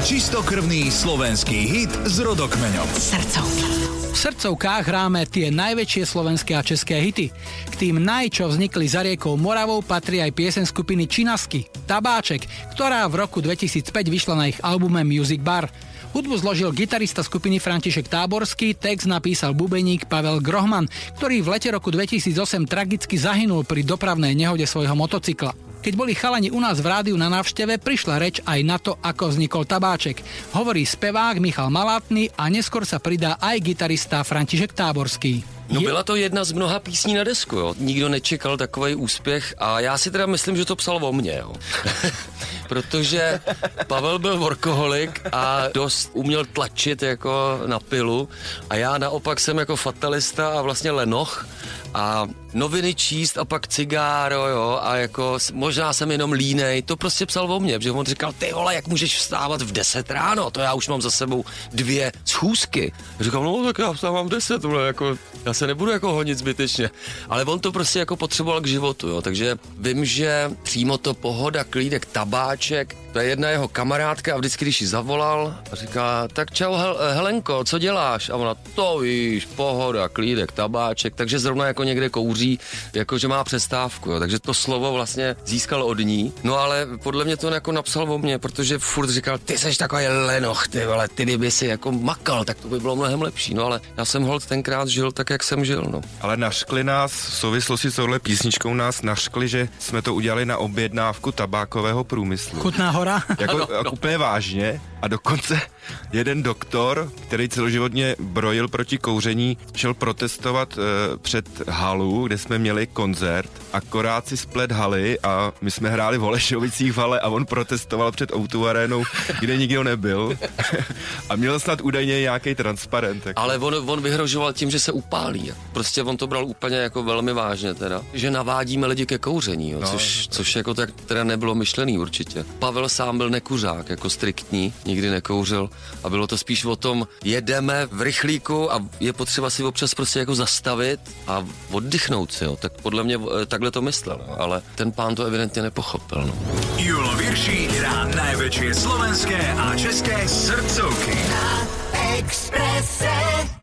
Čistokrvný slovenský hit s rodokmeňom. Srdcovka. V srdcovkách hráme tie najväčšie slovenské a české hity. K tým naj, čo vznikli za riekou Moravou, patrí aj piesen skupiny Činasky, Tabáček, ktorá v roku 2005 vyšla na ich albume Music Bar. Hudbu zložil gitarista skupiny František Táborský, text napísal bubeník Pavel Grohman, ktorý v lete roku 2008 tragicky zahynul pri dopravnej nehode svojho motocykla. Keď boli chalani u nás v rádiu na návšteve, prišla reč aj na to, ako vznikol tabáček. Hovorí spevák Michal Malátny a neskôr sa pridá aj gitarista František Táborský. No byla to jedna z mnoha písní na desku, jo. Nikdo nečekal takový úspěch a já si teda myslím, že to psal o mně, jo. Protože Pavel byl workoholik a dost uměl tlačit jako na pilu a já naopak jsem jako fatalista a vlastně lenoch a noviny číst a pak cigáro, jo, a jako možná jsem jenom línej, to prostě psal o mně, protože on říkal, ty vole, jak můžeš vstávat v 10 ráno, to já už mám za sebou dvě schůzky. Říkal, no tak já vstávám v 10, vole, jako, já se nebudu jako honit zbytečně. Ale on to prostě jako potřeboval k životu, jo, takže vím, že přímo to pohoda, klídek, tabáček, to je jedna jeho kamarádka a vždycky, když ji zavolal, říká, tak čau Hel- Helenko, co děláš? A ona, to víš, pohoda, klídek, tabáček, takže zrovna jako někde kouří, jako že má přestávku, jo. takže to slovo vlastně získal od ní. No ale podle mě to jako napsal o mně, protože furt říkal, ty seš takový lenoch, ty vole, ty kdyby si jako makal, tak to by bylo mnohem lepší. No ale já jsem hold tenkrát žil tak, jak jsem žil, no. Ale naškli nás, v souvislosti s touhle písničkou nás naškli, že jsme to udělali na objednávku tabákového průmyslu. Chutná hora. Jako, no, no. úplně vážně. A dokonce jeden doktor, který celoživotně brojil proti kouření, šel protestovat e, před halu, kde jsme měli koncert. Akorát si splet haly a my jsme hráli v Holešovicích v hale a on protestoval před Outu arénou, kde nikdo nebyl. a měl snad údajně nějaký transparent. Jako. Ale on, on vyhrožoval tím, že se upálí. Prostě on to bral úplně jako velmi vážně teda. Že navádíme lidi ke kouření, jo, no, což, což jako tak teda nebylo myšlený určitě. Pavel sám byl nekuřák, jako striktní nikdy nekouřil a bylo to spíš o tom, jedeme v rychlíku a je potřeba si občas prostě jako zastavit a oddychnout si, jo. Tak podle mě eh, takhle to myslel, no. ale ten pán to evidentně nepochopil, no. Julo Virší hrá najväčšie slovenské a české srdcovky. Na Expresse.